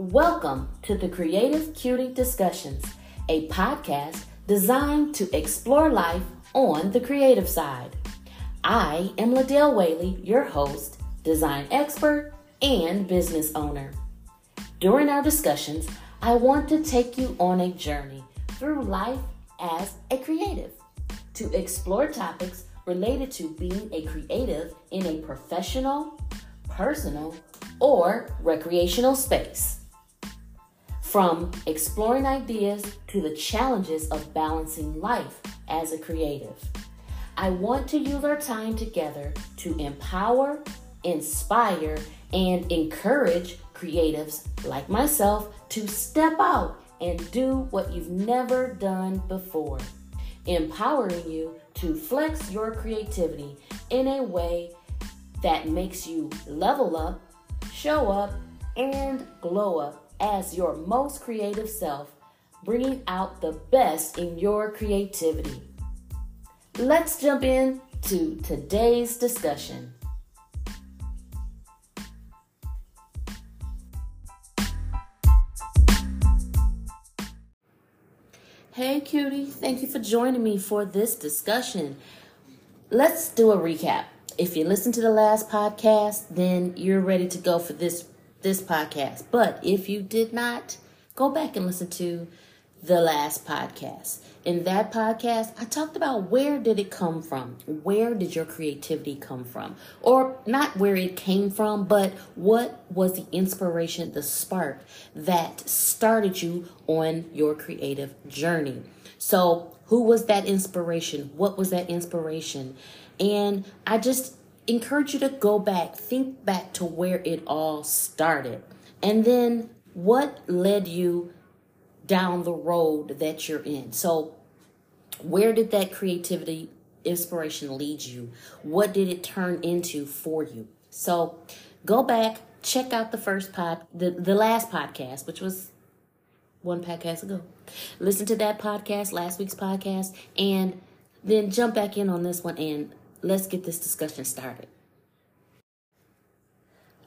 Welcome to the Creative Cutie Discussions, a podcast designed to explore life on the creative side. I am LaDale Whaley, your host, design expert, and business owner. During our discussions, I want to take you on a journey through life as a creative to explore topics related to being a creative in a professional, personal, or recreational space. From exploring ideas to the challenges of balancing life as a creative. I want to use our time together to empower, inspire, and encourage creatives like myself to step out and do what you've never done before, empowering you to flex your creativity in a way that makes you level up, show up, and glow up as your most creative self, bringing out the best in your creativity. Let's jump in to today's discussion. Hey, cutie, thank you for joining me for this discussion. Let's do a recap. If you listened to the last podcast, then you're ready to go for this this podcast. But if you did not, go back and listen to the last podcast. In that podcast, I talked about where did it come from? Where did your creativity come from? Or not where it came from, but what was the inspiration, the spark that started you on your creative journey? So, who was that inspiration? What was that inspiration? And I just encourage you to go back, think back to where it all started. And then what led you down the road that you're in. So, where did that creativity inspiration lead you? What did it turn into for you? So, go back, check out the first pod, the, the last podcast, which was one podcast ago. Listen to that podcast, last week's podcast, and then jump back in on this one and let's get this discussion started.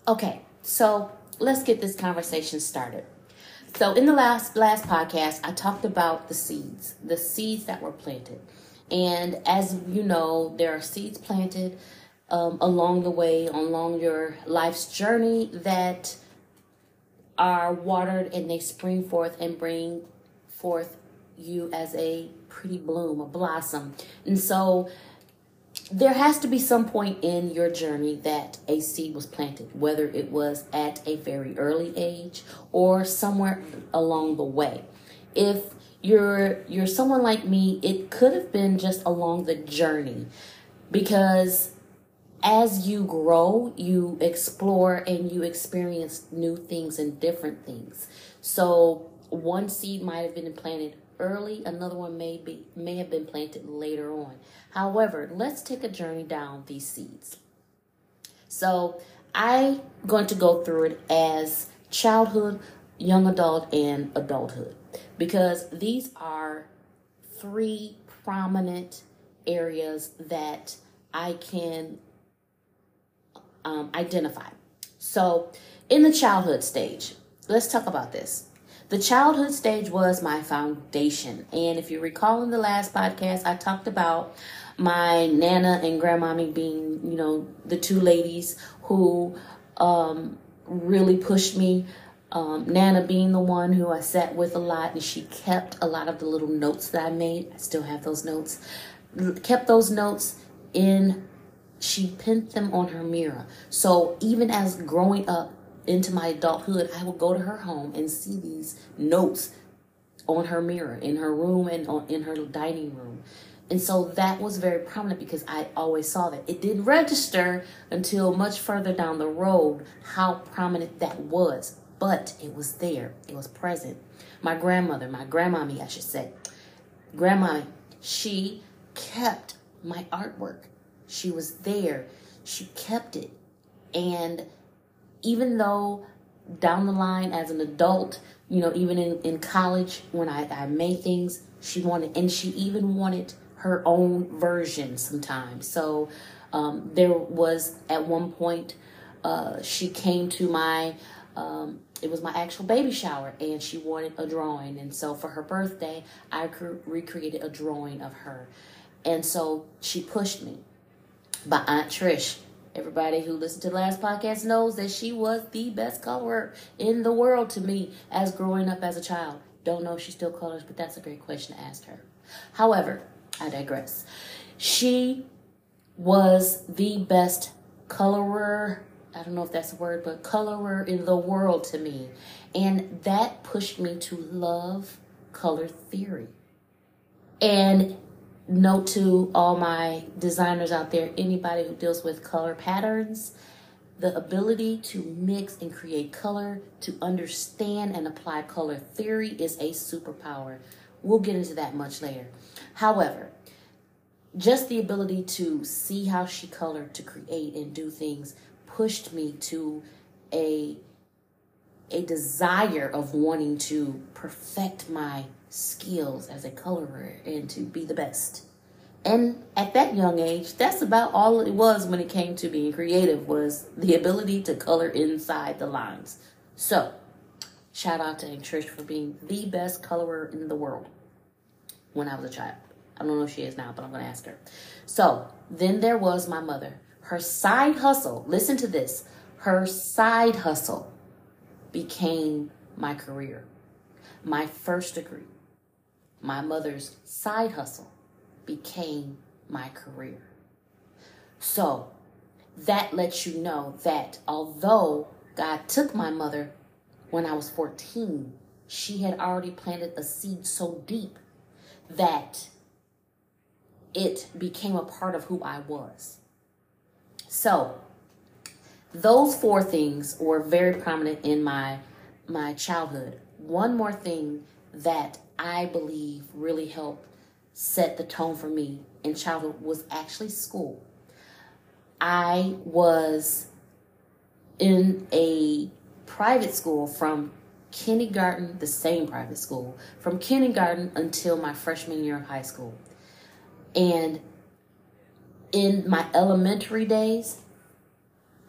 Okay, so let's get this conversation started. So in the last last podcast, I talked about the seeds, the seeds that were planted, and as you know, there are seeds planted um, along the way, along your life's journey that are watered and they spring forth and bring forth you as a pretty bloom, a blossom, and so there has to be some point in your journey that a seed was planted, whether it was at a very early age or somewhere along the way. If you're you're someone like me, it could have been just along the journey because as you grow, you explore and you experience new things and different things. So one seed might have been planted early, another one may be may have been planted later on. However, let's take a journey down these seeds. So I'm going to go through it as childhood, young adult, and adulthood because these are three prominent areas that I can um, identify. So, in the childhood stage, let's talk about this. The childhood stage was my foundation. And if you recall in the last podcast, I talked about my Nana and Grandmommy being, you know, the two ladies who um, really pushed me. Um, Nana being the one who I sat with a lot, and she kept a lot of the little notes that I made. I still have those notes. Kept those notes in, she pinned them on her mirror. So even as growing up, into my adulthood, I would go to her home and see these notes on her mirror in her room and on, in her dining room. And so that was very prominent because I always saw that. It didn't register until much further down the road how prominent that was, but it was there, it was present. My grandmother, my grandmommy, I should say, grandmommy, she kept my artwork. She was there, she kept it. And even though down the line as an adult, you know, even in, in college when I, I made things, she wanted, and she even wanted her own version sometimes. So um, there was at one point, uh, she came to my um, it was my actual baby shower and she wanted a drawing. And so for her birthday i cre- recreated a drawing of her. And so she pushed me. By aunt trish everybody who listened to the last podcast knows that she was the best colorer in the world to me as growing up as a child don't know if she still colors but that's a great question to ask her however i digress she was the best colorer I don't know if that's a word, but colorer in the world to me. And that pushed me to love color theory. And note to all my designers out there, anybody who deals with color patterns, the ability to mix and create color, to understand and apply color theory is a superpower. We'll get into that much later. However, just the ability to see how she colored to create and do things pushed me to a a desire of wanting to perfect my skills as a colorer and to be the best. And at that young age, that's about all it was when it came to being creative was the ability to color inside the lines. So, shout out to Aunt Trish for being the best colorer in the world when I was a child. I don't know if she is now, but I'm going to ask her. So, then there was my mother her side hustle, listen to this, her side hustle became my career, my first degree. My mother's side hustle became my career. So that lets you know that although God took my mother when I was 14, she had already planted a seed so deep that it became a part of who I was. So, those four things were very prominent in my my childhood. One more thing that I believe really helped set the tone for me in childhood was actually school. I was in a private school from kindergarten, the same private school, from kindergarten until my freshman year of high school. And in my elementary days,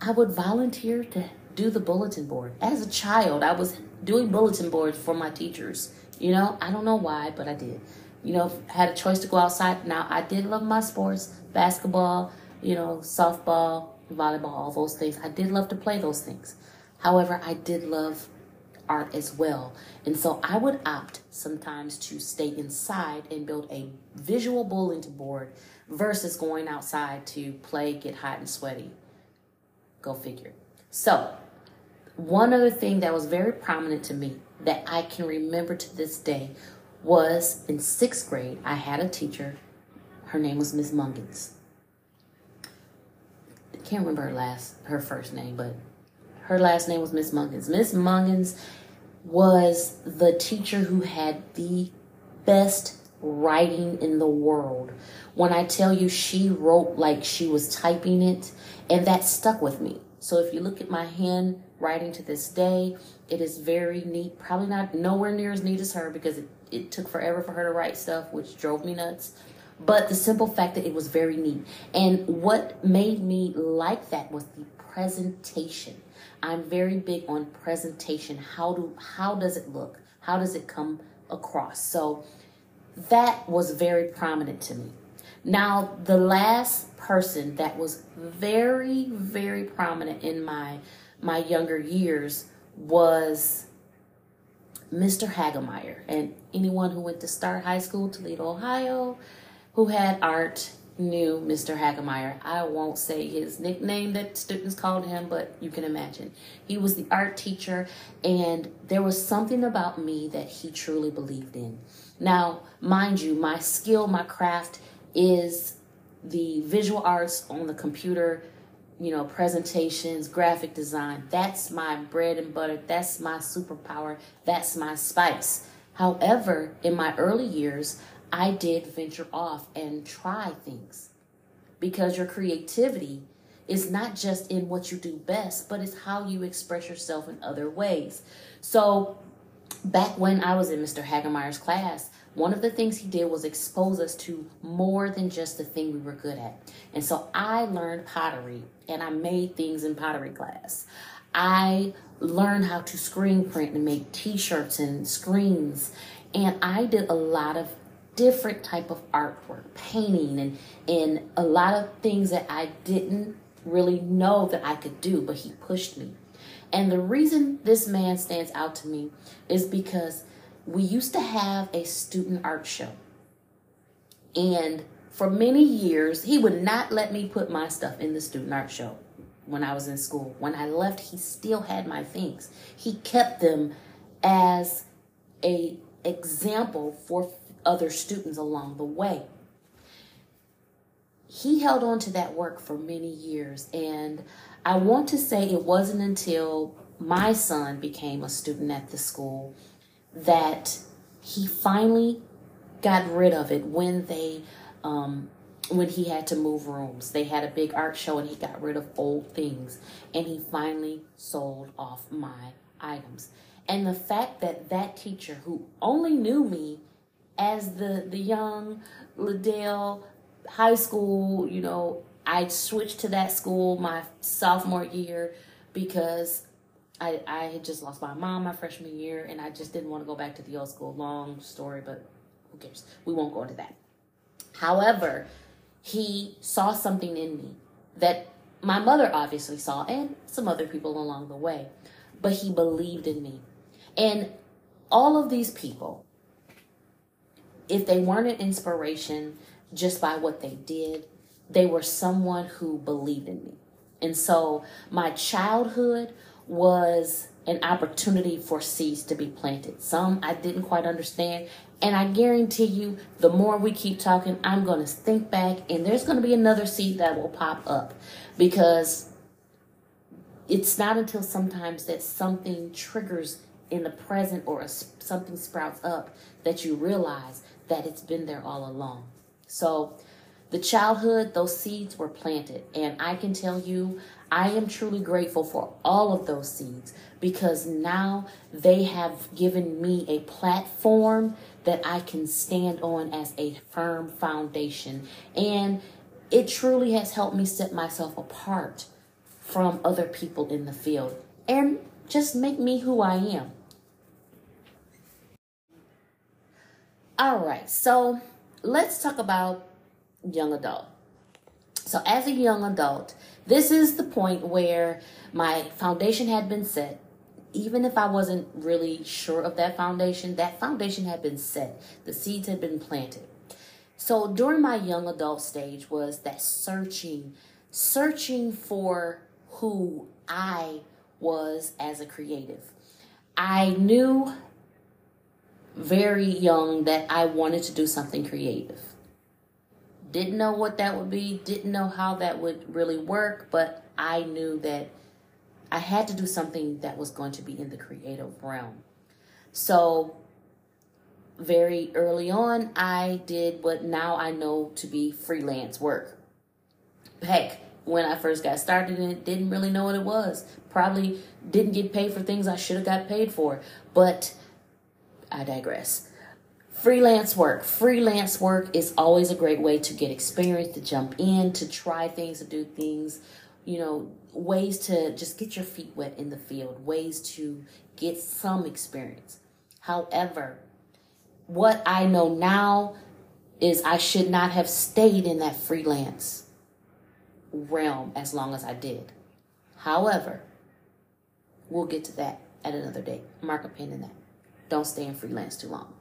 I would volunteer to do the bulletin board. As a child, I was doing bulletin boards for my teachers. You know, I don't know why, but I did. You know, had a choice to go outside. Now, I did love my sports, basketball, you know, softball, volleyball, all those things. I did love to play those things. However, I did love art as well. And so I would opt sometimes to stay inside and build a visual bulletin board versus going outside to play, get hot and sweaty. Go figure. So, one other thing that was very prominent to me that I can remember to this day was in sixth grade, I had a teacher. Her name was Miss Mungans. I can't remember her last, her first name, but her last name was Miss Mungans. Miss Mungans was the teacher who had the best writing in the world. When I tell you she wrote like she was typing it, and that stuck with me. So if you look at my handwriting to this day, it is very neat. Probably not nowhere near as neat as her because it, it took forever for her to write stuff, which drove me nuts. But the simple fact that it was very neat. And what made me like that was the presentation. I'm very big on presentation. How do how does it look? How does it come across? So that was very prominent to me. Now, the last person that was very, very prominent in my my younger years was Mr. Hagemeyer. And anyone who went to Start High School, Toledo, Ohio, who had art knew Mr. Hagemeyer. I won't say his nickname that students called him, but you can imagine. He was the art teacher, and there was something about me that he truly believed in. Now, mind you, my skill, my craft is the visual arts on the computer, you know, presentations, graphic design. That's my bread and butter. That's my superpower. That's my spice. However, in my early years, I did venture off and try things because your creativity is not just in what you do best, but it's how you express yourself in other ways. So, back when I was in Mr. Hagemeyer's class, one of the things he did was expose us to more than just the thing we were good at. And so I learned pottery and I made things in pottery class. I learned how to screen print and make t-shirts and screens. And I did a lot of different type of artwork, painting and and a lot of things that I didn't really know that I could do, but he pushed me. And the reason this man stands out to me is because we used to have a student art show. And for many years, he would not let me put my stuff in the student art show when I was in school. When I left, he still had my things. He kept them as a example for other students along the way. He held on to that work for many years and I want to say it wasn't until my son became a student at the school that he finally got rid of it when they um, when he had to move rooms. They had a big art show and he got rid of old things and he finally sold off my items. And the fact that that teacher who only knew me as the the young LaDale high school, you know, I switched to that school my sophomore year because I, I had just lost my mom my freshman year and I just didn't want to go back to the old school. Long story, but who cares? We won't go into that. However, he saw something in me that my mother obviously saw and some other people along the way, but he believed in me. And all of these people, if they weren't an inspiration just by what they did, they were someone who believed in me. And so my childhood was an opportunity for seeds to be planted. Some I didn't quite understand. And I guarantee you, the more we keep talking, I'm going to think back and there's going to be another seed that will pop up because it's not until sometimes that something triggers in the present or a, something sprouts up that you realize that it's been there all along. So, the childhood, those seeds were planted. And I can tell you, I am truly grateful for all of those seeds because now they have given me a platform that I can stand on as a firm foundation. And it truly has helped me set myself apart from other people in the field and just make me who I am. All right, so let's talk about young adult. So, as a young adult, this is the point where my foundation had been set. Even if I wasn't really sure of that foundation, that foundation had been set. The seeds had been planted. So, during my young adult stage, was that searching, searching for who I was as a creative. I knew very young that I wanted to do something creative. Didn't know what that would be, didn't know how that would really work, but I knew that I had to do something that was going to be in the creative realm. So, very early on, I did what now I know to be freelance work. Heck, when I first got started in it, didn't really know what it was. Probably didn't get paid for things I should have got paid for. But I digress freelance work. Freelance work is always a great way to get experience, to jump in, to try things, to do things, you know, ways to just get your feet wet in the field, ways to get some experience. However, what I know now is I should not have stayed in that freelance realm as long as I did. However, we'll get to that at another day. Mark a pin in that. Don't stay in freelance too long.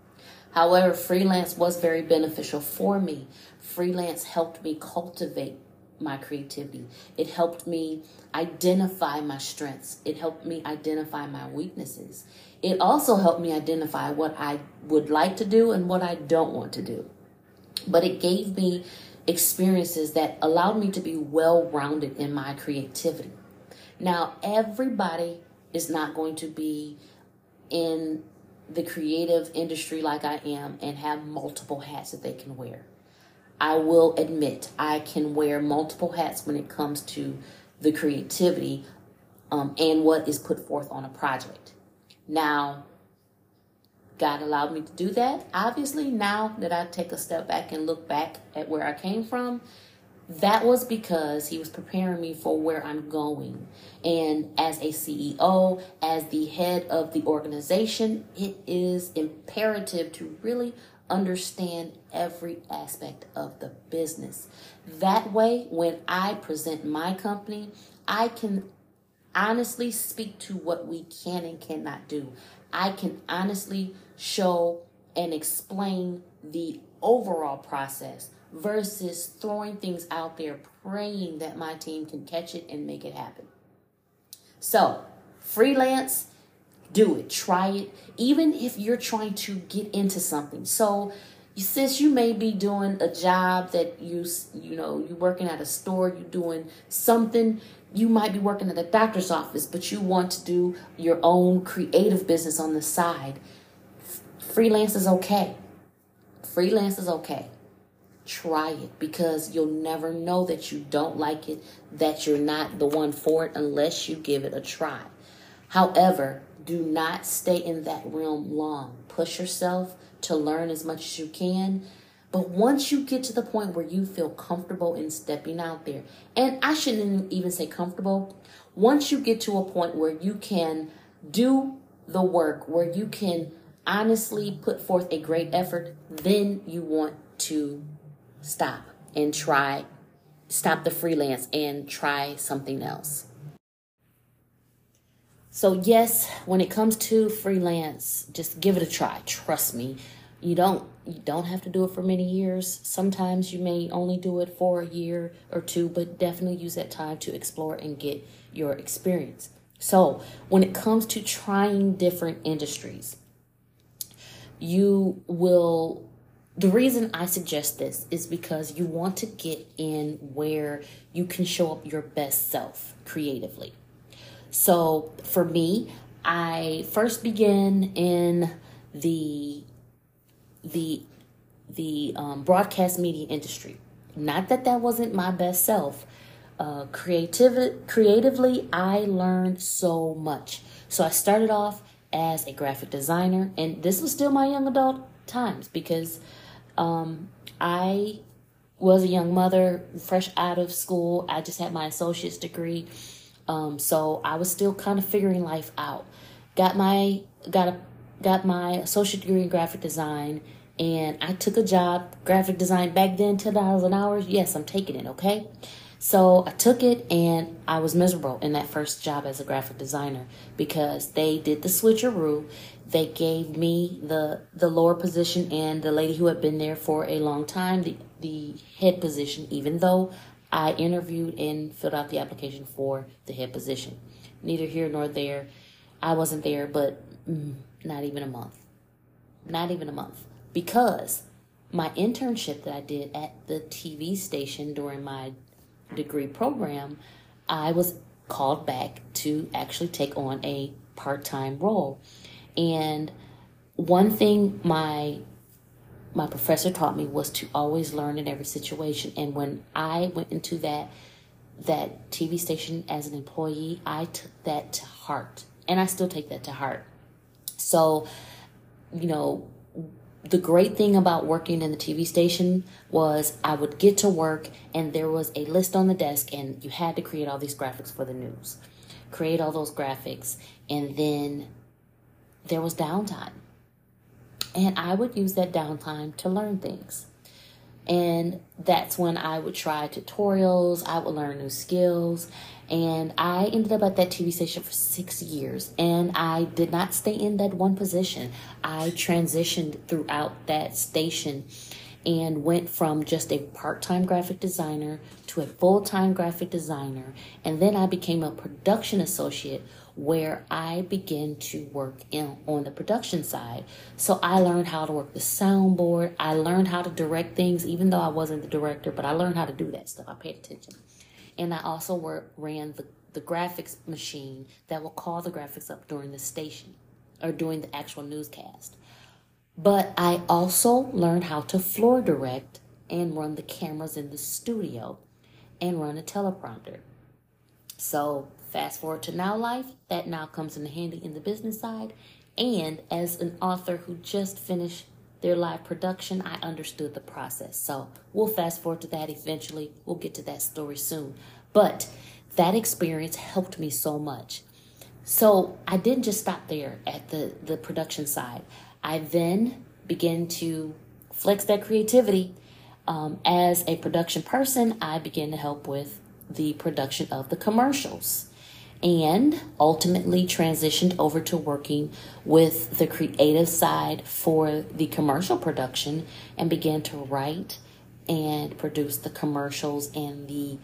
However, freelance was very beneficial for me. Freelance helped me cultivate my creativity. It helped me identify my strengths. It helped me identify my weaknesses. It also helped me identify what I would like to do and what I don't want to do. But it gave me experiences that allowed me to be well rounded in my creativity. Now, everybody is not going to be in the creative industry like I am and have multiple hats that they can wear. I will admit I can wear multiple hats when it comes to the creativity um, and what is put forth on a project. Now, God allowed me to do that. Obviously, now that I take a step back and look back at where I came from, that was because he was preparing me for where I'm going. And as a CEO, as the head of the organization, it is imperative to really understand every aspect of the business. That way, when I present my company, I can honestly speak to what we can and cannot do. I can honestly show and explain the overall process versus throwing things out there praying that my team can catch it and make it happen. So, freelance, do it, try it, even if you're trying to get into something. So, since you may be doing a job that you you know you're working at a store you're doing something you might be working at a doctor's office but you want to do your own creative business on the side. Freelance is okay. Freelance is okay try it because you'll never know that you don't like it that you're not the one for it unless you give it a try however do not stay in that realm long push yourself to learn as much as you can. But once you get to the point where you feel comfortable in stepping out there, and I shouldn't even say comfortable, once you get to a point where you can do the work, where you can honestly put forth a great effort, then you want to stop and try, stop the freelance and try something else. So, yes, when it comes to freelance, just give it a try. Trust me. You don't you don't have to do it for many years. Sometimes you may only do it for a year or two, but definitely use that time to explore and get your experience. So, when it comes to trying different industries, you will the reason I suggest this is because you want to get in where you can show up your best self creatively. So for me, I first began in the the the um, broadcast media industry. Not that that wasn't my best self. Uh, creative, creatively, I learned so much. So I started off as a graphic designer, and this was still my young adult times because um, I was a young mother, fresh out of school. I just had my associate's degree, um, so I was still kind of figuring life out. Got my got a got my associate degree in graphic design, and I took a job graphic design back then. Ten dollars an hour. Yes, I'm taking it. Okay. So I took it and I was miserable in that first job as a graphic designer because they did the switcheroo. They gave me the the lower position and the lady who had been there for a long time the the head position, even though I interviewed and filled out the application for the head position. Neither here nor there. I wasn't there, but mm, not even a month. Not even a month. Because my internship that I did at the TV station during my degree program, I was called back to actually take on a part time role. And one thing my my professor taught me was to always learn in every situation. And when I went into that that TV station as an employee, I took that to heart. And I still take that to heart. So, you know, the great thing about working in the TV station was I would get to work and there was a list on the desk and you had to create all these graphics for the news. Create all those graphics and then there was downtime and I would use that downtime to learn things. And that's when I would try tutorials, I would learn new skills. And I ended up at that TV station for six years. And I did not stay in that one position. I transitioned throughout that station and went from just a part time graphic designer to a full time graphic designer. And then I became a production associate where I began to work in, on the production side. So I learned how to work the soundboard. I learned how to direct things, even though I wasn't the director, but I learned how to do that stuff. I paid attention. And I also ran the, the graphics machine that will call the graphics up during the station or during the actual newscast. But I also learned how to floor direct and run the cameras in the studio and run a teleprompter. So Fast forward to now life, that now comes in handy in the business side. And as an author who just finished their live production, I understood the process. So we'll fast forward to that eventually. We'll get to that story soon. But that experience helped me so much. So I didn't just stop there at the, the production side. I then began to flex that creativity. Um, as a production person, I began to help with the production of the commercials and ultimately transitioned over to working with the creative side for the commercial production and began to write and produce the commercials and the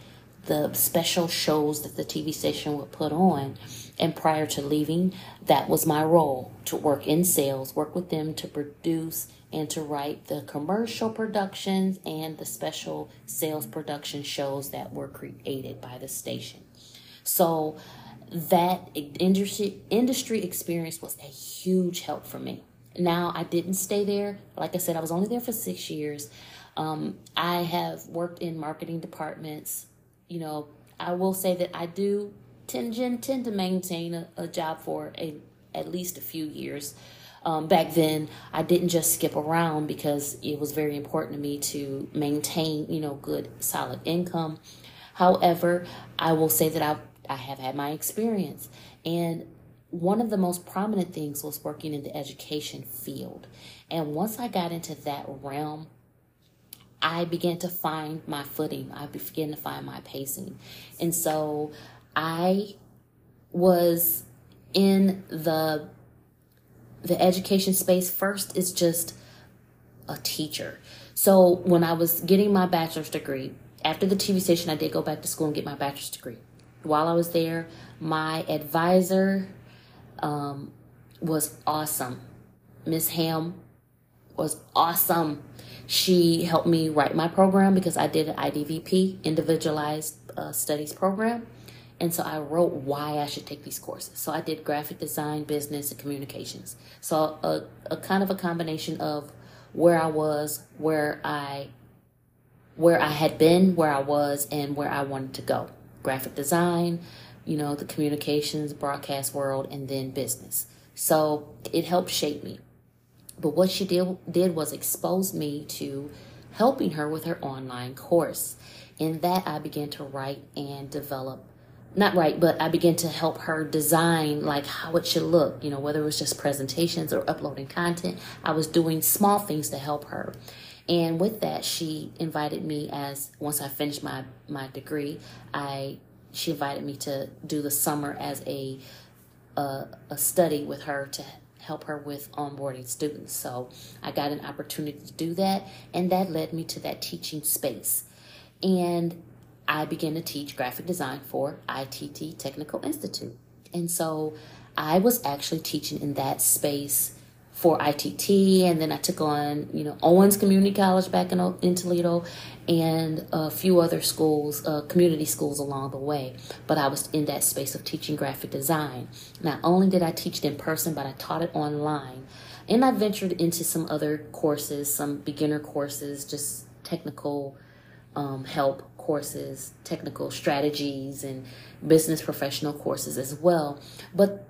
the special shows that the TV station would put on. And prior to leaving, that was my role to work in sales, work with them to produce and to write the commercial productions and the special sales production shows that were created by the station. So that industry industry experience was a huge help for me. Now I didn't stay there. Like I said, I was only there for six years. Um, I have worked in marketing departments. You know, I will say that I do tend tend to maintain a, a job for a at least a few years. Um, back then, I didn't just skip around because it was very important to me to maintain, you know, good solid income. However, I will say that I I have had my experience. And one of the most prominent things was working in the education field. And once I got into that realm, I began to find my footing. I began to find my pacing. And so I was in the the education space first is just a teacher. So when I was getting my bachelor's degree, after the TV station I did go back to school and get my bachelor's degree while I was there, my advisor um, was awesome. Miss Ham was awesome. She helped me write my program because I did an IDVP, Individualized uh, Studies Program. And so I wrote why I should take these courses. So I did graphic design, business, and communications. So a, a kind of a combination of where I was, where I where I had been, where I was, and where I wanted to go graphic design, you know, the communications, broadcast world, and then business. So it helped shape me. But what she did, did was expose me to helping her with her online course. In that, I began to write and develop, not write, but I began to help her design like how it should look, you know, whether it was just presentations or uploading content. I was doing small things to help her. And with that, she invited me as once I finished my my degree, I she invited me to do the summer as a a, a study with her to help her with onboarding students. So I got an opportunity to do that, and that led me to that teaching space. And I began to teach graphic design for ITT Technical Institute. And so I was actually teaching in that space for ITT, and then I took on, you know, Owens Community College back in, in Toledo, and a few other schools, uh, community schools along the way. But I was in that space of teaching graphic design. Not only did I teach it in person, but I taught it online, and I ventured into some other courses, some beginner courses, just technical um, help courses, technical strategies, and business professional courses as well. But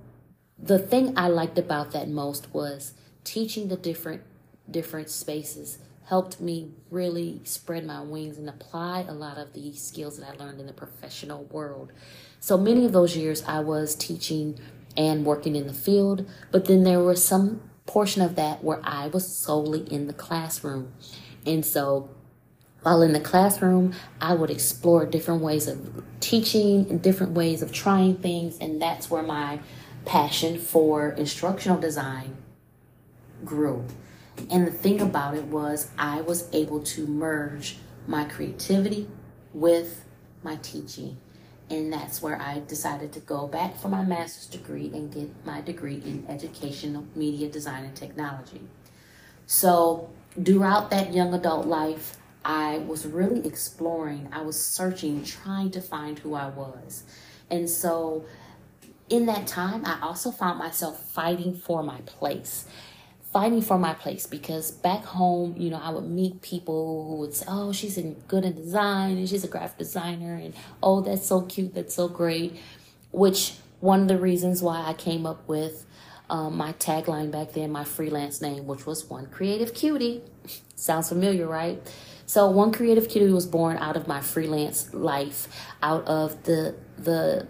the thing I liked about that most was teaching the different different spaces helped me really spread my wings and apply a lot of the skills that I learned in the professional world. So many of those years I was teaching and working in the field, but then there was some portion of that where I was solely in the classroom. And so while in the classroom, I would explore different ways of teaching and different ways of trying things, and that's where my passion for instructional design grew. And the thing about it was, I was able to merge my creativity with my teaching. And that's where I decided to go back for my master's degree and get my degree in educational media design and technology. So, throughout that young adult life, I was really exploring, I was searching, trying to find who I was. And so, in that time, I also found myself fighting for my place fighting for my place because back home, you know, I would meet people who would say, "Oh, she's in good in design and she's a graphic designer," and "Oh, that's so cute, that's so great," which one of the reasons why I came up with um, my tagline back then, my freelance name, which was One Creative Cutie. Sounds familiar, right? So One Creative Cutie was born out of my freelance life, out of the the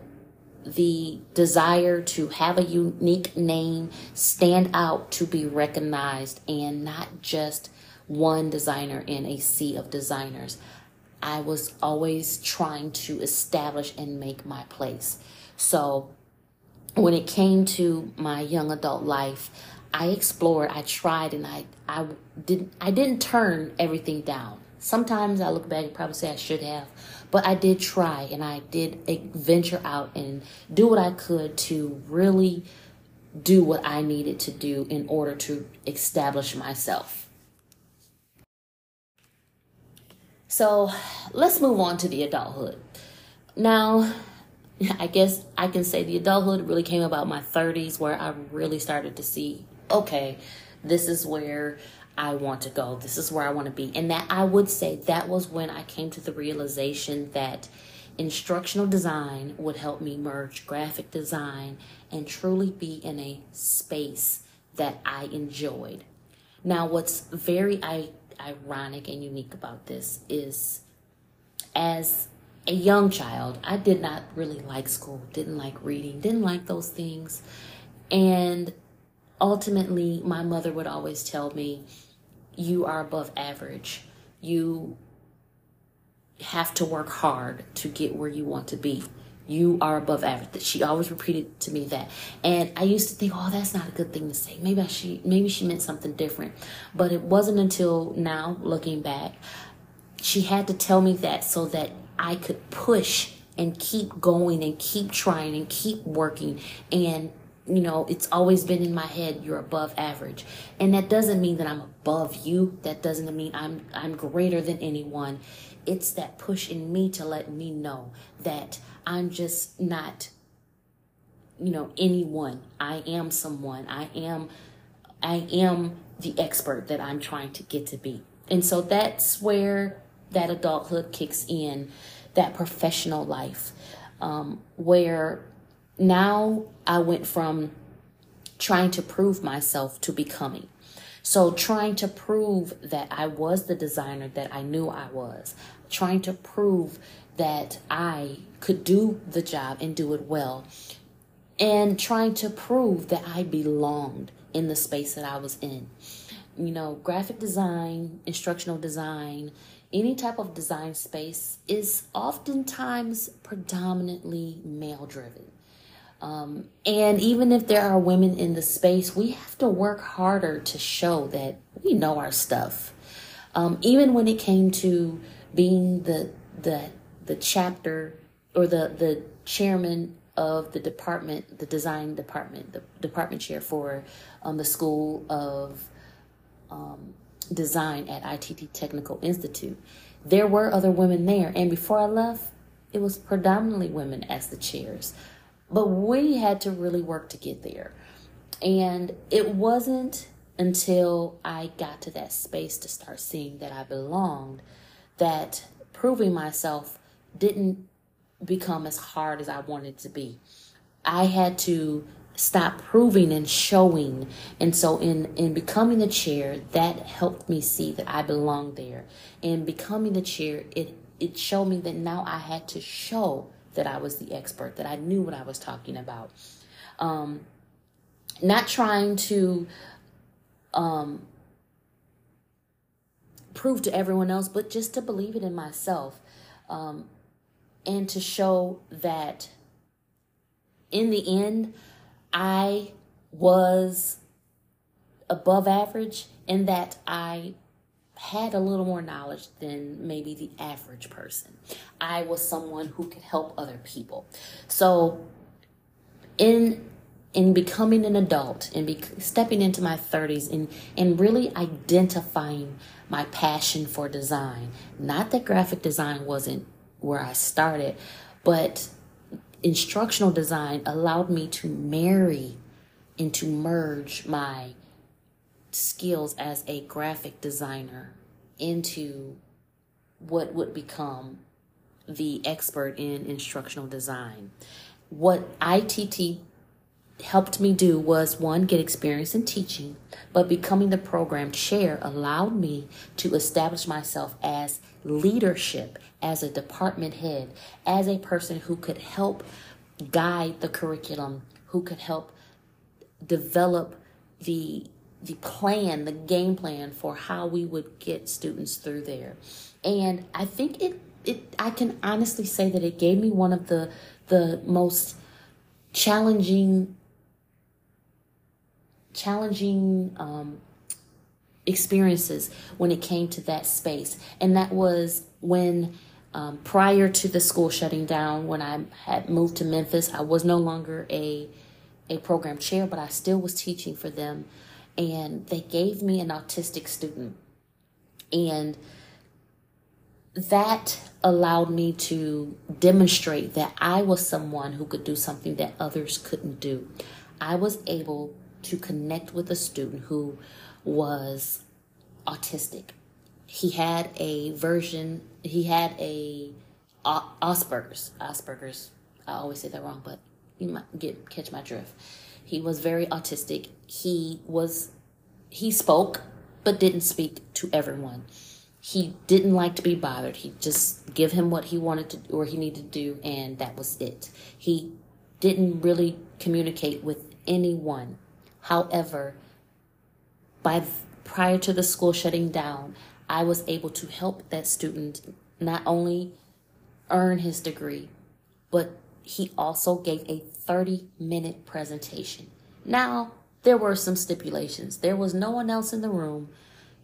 the desire to have a unique name, stand out to be recognized, and not just one designer in a sea of designers. I was always trying to establish and make my place. So when it came to my young adult life, I explored, I tried, and I I didn't I didn't turn everything down. Sometimes I look back and probably say I should have, but I did try and I did venture out and do what I could to really do what I needed to do in order to establish myself. So let's move on to the adulthood. Now, I guess I can say the adulthood really came about my 30s where I really started to see okay, this is where I want to go. This is where I want to be. And that I would say that was when I came to the realization that instructional design would help me merge graphic design and truly be in a space that I enjoyed. Now, what's very I- ironic and unique about this is as a young child, I did not really like school, didn't like reading, didn't like those things. And ultimately, my mother would always tell me, You are above average. You have to work hard to get where you want to be. You are above average. She always repeated to me that. And I used to think, oh, that's not a good thing to say. Maybe I she maybe she meant something different. But it wasn't until now, looking back, she had to tell me that so that I could push and keep going and keep trying and keep working and you know it's always been in my head you're above average. And that doesn't mean that i'm above you. That doesn't mean i'm i'm greater than anyone. It's that push in me to let me know that i'm just not you know anyone. I am someone. I am i am the expert that i'm trying to get to be. And so that's where that adulthood kicks in, that professional life, um, where now I went from trying to prove myself to becoming. So, trying to prove that I was the designer that I knew I was, trying to prove that I could do the job and do it well, and trying to prove that I belonged in the space that I was in. You know, graphic design, instructional design, any type of design space is oftentimes predominantly male driven. Um, and even if there are women in the space, we have to work harder to show that we know our stuff. Um, even when it came to being the the the chapter or the the chairman of the department, the design department, the department chair for um, the School of um, design at ITT Technical Institute. There were other women there, and before I left, it was predominantly women as the chairs. But we had to really work to get there. And it wasn't until I got to that space to start seeing that I belonged that proving myself didn't become as hard as I wanted to be. I had to stop proving and showing. And so in in becoming the chair, that helped me see that I belonged there. In becoming the chair, it it showed me that now I had to show that I was the expert, that I knew what I was talking about. Um, not trying to um, prove to everyone else, but just to believe it in myself. Um, and to show that in the end, I was above average in that I had a little more knowledge than maybe the average person. I was someone who could help other people. So in in becoming an adult and be, stepping into my 30s and and really identifying my passion for design. Not that graphic design wasn't where I started, but instructional design allowed me to marry and to merge my skills as a graphic designer into what would become the expert in instructional design. What ITT helped me do was one, get experience in teaching, but becoming the program chair allowed me to establish myself as leadership, as a department head, as a person who could help guide the curriculum, who could help develop the the plan, the game plan for how we would get students through there. And I think it it I can honestly say that it gave me one of the the most challenging challenging um, experiences when it came to that space and that was when um, prior to the school shutting down when i had moved to memphis i was no longer a a program chair but i still was teaching for them and they gave me an autistic student and that allowed me to demonstrate that I was someone who could do something that others couldn't do. I was able to connect with a student who was autistic. He had a version, he had a Asperger's. Asperger's. I always say that wrong, but you might get catch my drift. He was very autistic. He was he spoke but didn't speak to everyone he didn't like to be bothered. He just give him what he wanted to or he needed to do, and that was it. He didn't really communicate with anyone. However, by prior to the school shutting down, I was able to help that student not only earn his degree, but he also gave a 30 minute presentation. Now, there were some stipulations. There was no one else in the room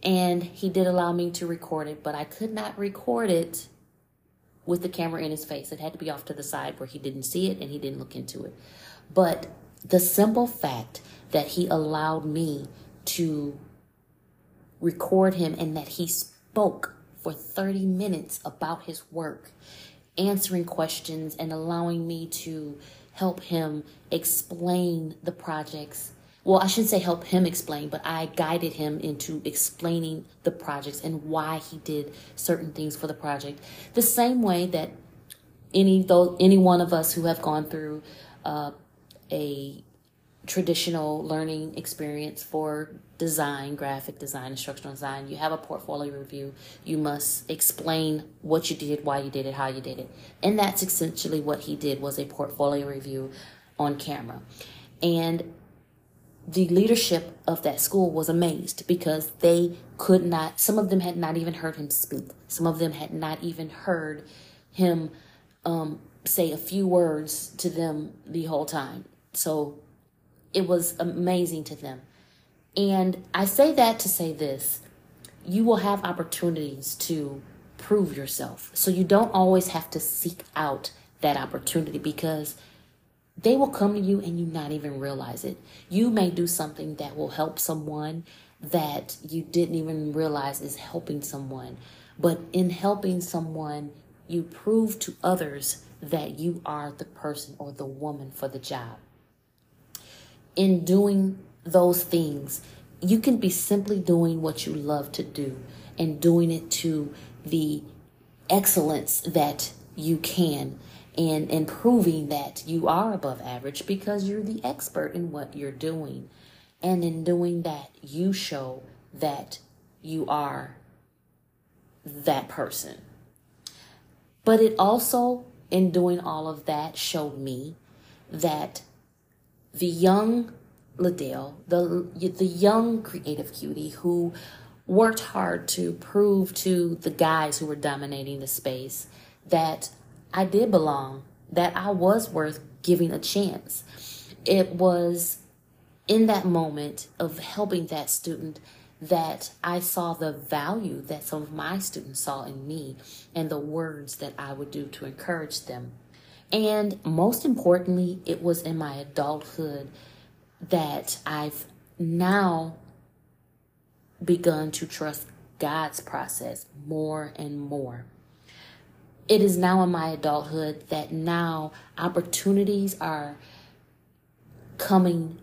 and he did allow me to record it, but I could not record it with the camera in his face. It had to be off to the side where he didn't see it and he didn't look into it. But the simple fact that he allowed me to record him and that he spoke for 30 minutes about his work, answering questions and allowing me to help him explain the projects well, I shouldn't say help him explain, but I guided him into explaining the projects and why he did certain things for the project. The same way that any though any one of us who have gone through uh, a traditional learning experience for design, graphic design, instructional design, you have a portfolio review. You must explain what you did, why you did it, how you did it. And that's essentially what he did was a portfolio review on camera. And the leadership of that school was amazed because they could not, some of them had not even heard him speak. Some of them had not even heard him um, say a few words to them the whole time. So it was amazing to them. And I say that to say this you will have opportunities to prove yourself. So you don't always have to seek out that opportunity because they will come to you and you not even realize it. You may do something that will help someone that you didn't even realize is helping someone. But in helping someone, you prove to others that you are the person or the woman for the job. In doing those things, you can be simply doing what you love to do and doing it to the excellence that you can and, and proving that you are above average because you're the expert in what you're doing. And in doing that, you show that you are that person. But it also, in doing all of that, showed me that the young LaDale, the the young creative cutie who worked hard to prove to the guys who were dominating the space that I did belong, that I was worth giving a chance. It was in that moment of helping that student that I saw the value that some of my students saw in me and the words that I would do to encourage them. And most importantly, it was in my adulthood that I've now begun to trust God's process more and more it is now in my adulthood that now opportunities are coming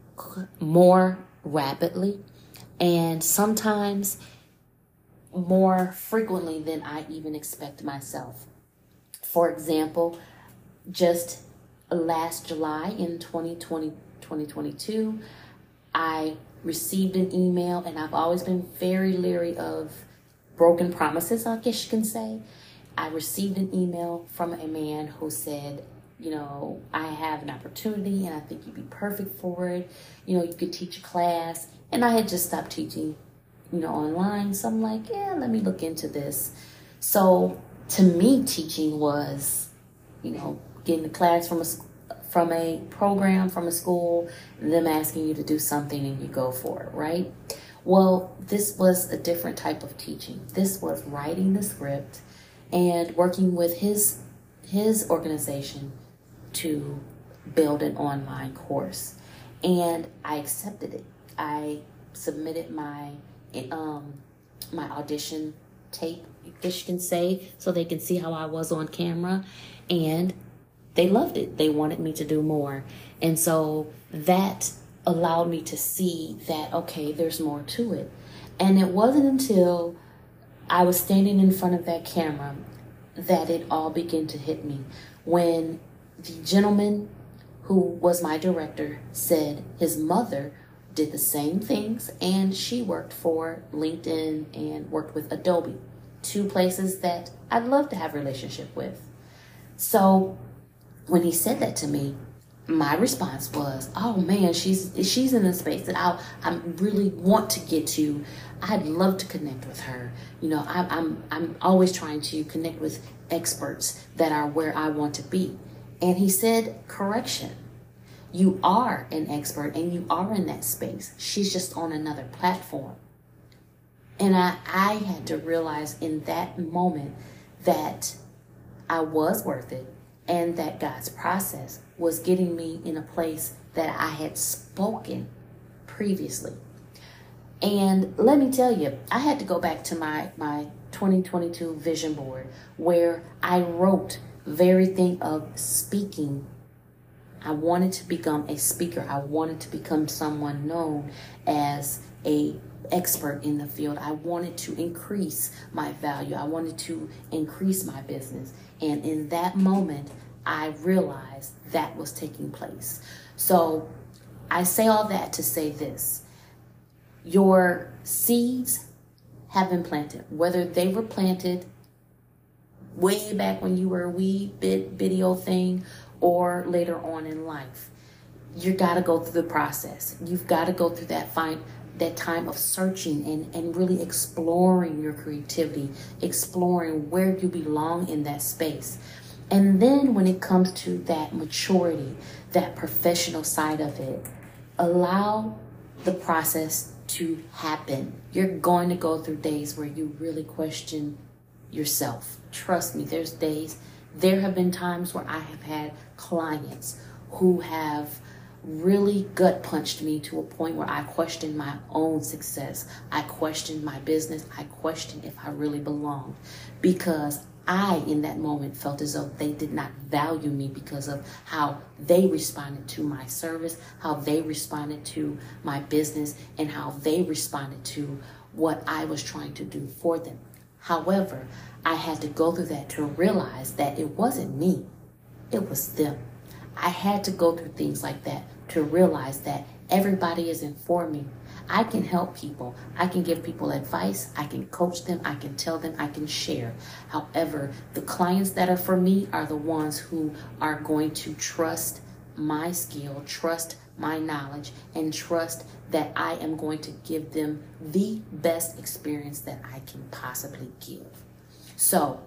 more rapidly and sometimes more frequently than I even expect myself. For example, just last July in 2020, 2022. I received an email, and I've always been very leery of broken promises, I guess you can say. I received an email from a man who said, you know, I have an opportunity and I think you'd be perfect for it. You know, you could teach a class. And I had just stopped teaching, you know, online. So I'm like, yeah, let me look into this. So to me, teaching was, you know, getting a class from a from a program from a school, them asking you to do something and you go for it, right? Well, this was a different type of teaching. This was writing the script and working with his his organization to build an online course. And I accepted it. I submitted my um my audition tape, I you can say, so they can see how I was on camera. And they loved it. They wanted me to do more. And so that allowed me to see that, okay, there's more to it. And it wasn't until I was standing in front of that camera that it all began to hit me. When the gentleman who was my director said his mother did the same things and she worked for LinkedIn and worked with Adobe, two places that I'd love to have a relationship with. So when he said that to me, my response was, "Oh man, she's she's in a space that I I really want to get to. I'd love to connect with her. You know, I, I'm I'm always trying to connect with experts that are where I want to be." And he said, "Correction, you are an expert and you are in that space. She's just on another platform." And I I had to realize in that moment that I was worth it and that God's process was getting me in a place that I had spoken previously. And let me tell you, I had to go back to my, my 2022 vision board where I wrote very thing of speaking. I wanted to become a speaker. I wanted to become someone known as a expert in the field. I wanted to increase my value. I wanted to increase my business. And in that moment, I realized that was taking place. So I say all that to say this your seeds have been planted, whether they were planted way back when you were a wee bit video thing or later on in life. you've got to go through the process. You've got to go through that fine that time of searching and, and really exploring your creativity, exploring where you belong in that space. And then when it comes to that maturity, that professional side of it, allow the process to happen. You're going to go through days where you really question yourself. Trust me, there's days, there have been times where I have had clients who have really gut punched me to a point where I questioned my own success. I questioned my business. I questioned if I really belonged because I, in that moment, felt as though they did not value me because of how they responded to my service, how they responded to my business, and how they responded to what I was trying to do for them. However, I had to go through that to realize that it wasn't me, it was them. I had to go through things like that to realize that everybody isn't for me. I can help people. I can give people advice. I can coach them. I can tell them. I can share. However, the clients that are for me are the ones who are going to trust my skill, trust my knowledge, and trust that I am going to give them the best experience that I can possibly give. So,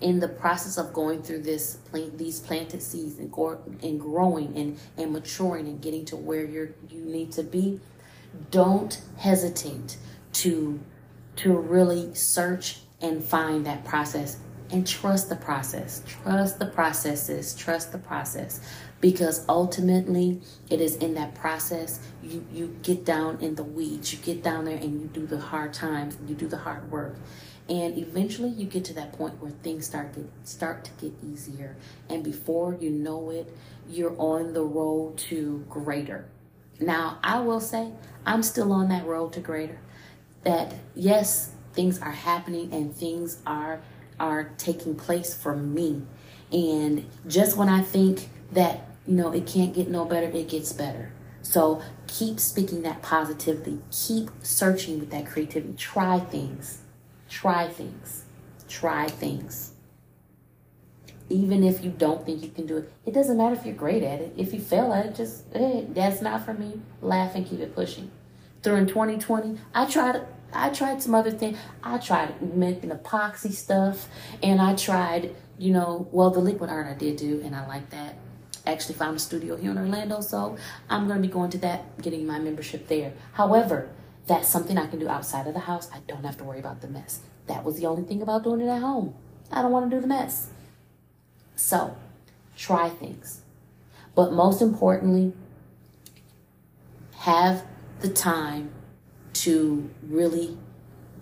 in the process of going through this plant, these planted seeds and, go, and growing and, and maturing and getting to where you're you need to be, don't hesitate to to really search and find that process and trust the process. Trust the processes, trust the process because ultimately it is in that process you you get down in the weeds. You get down there and you do the hard times, you do the hard work. And eventually you get to that point where things start get start to get easier and before you know it, you're on the road to greater. Now, I will say I'm still on that road to greater. That yes, things are happening and things are are taking place for me. And just when I think that you know, it can't get no better, it gets better. So keep speaking that positivity. Keep searching with that creativity. Try things. Try things. Try things. Even if you don't think you can do it, it doesn't matter if you're great at it. If you fail at it, just, hey, that's not for me. Laugh and keep it pushing. During 2020, I tried I tried some other things. I tried making epoxy stuff and I tried, you know, well, the liquid art I did do, and I like that actually found a studio here in Orlando, so I'm going to be going to that, getting my membership there. However, that's something I can do outside of the house. I don't have to worry about the mess. That was the only thing about doing it at home. I don't want to do the mess. So, try things. But most importantly, have the time to really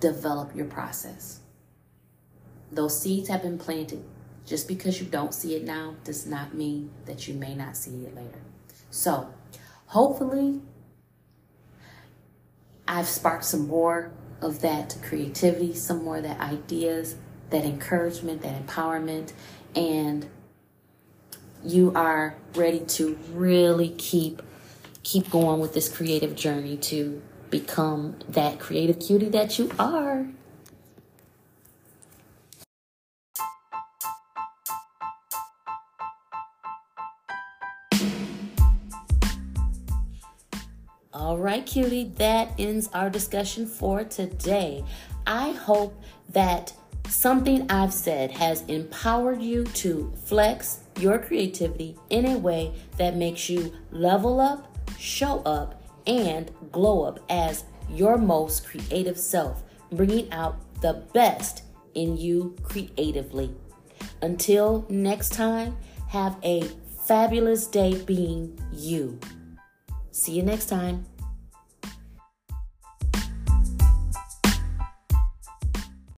develop your process. Those seeds have been planted. Just because you don't see it now does not mean that you may not see it later. So, hopefully, I've sparked some more of that creativity, some more of that ideas, that encouragement, that empowerment, and you are ready to really keep keep going with this creative journey to become that creative cutie that you are. Right, cutie, that ends our discussion for today. I hope that something I've said has empowered you to flex your creativity in a way that makes you level up, show up, and glow up as your most creative self, bringing out the best in you creatively. Until next time, have a fabulous day being you. See you next time.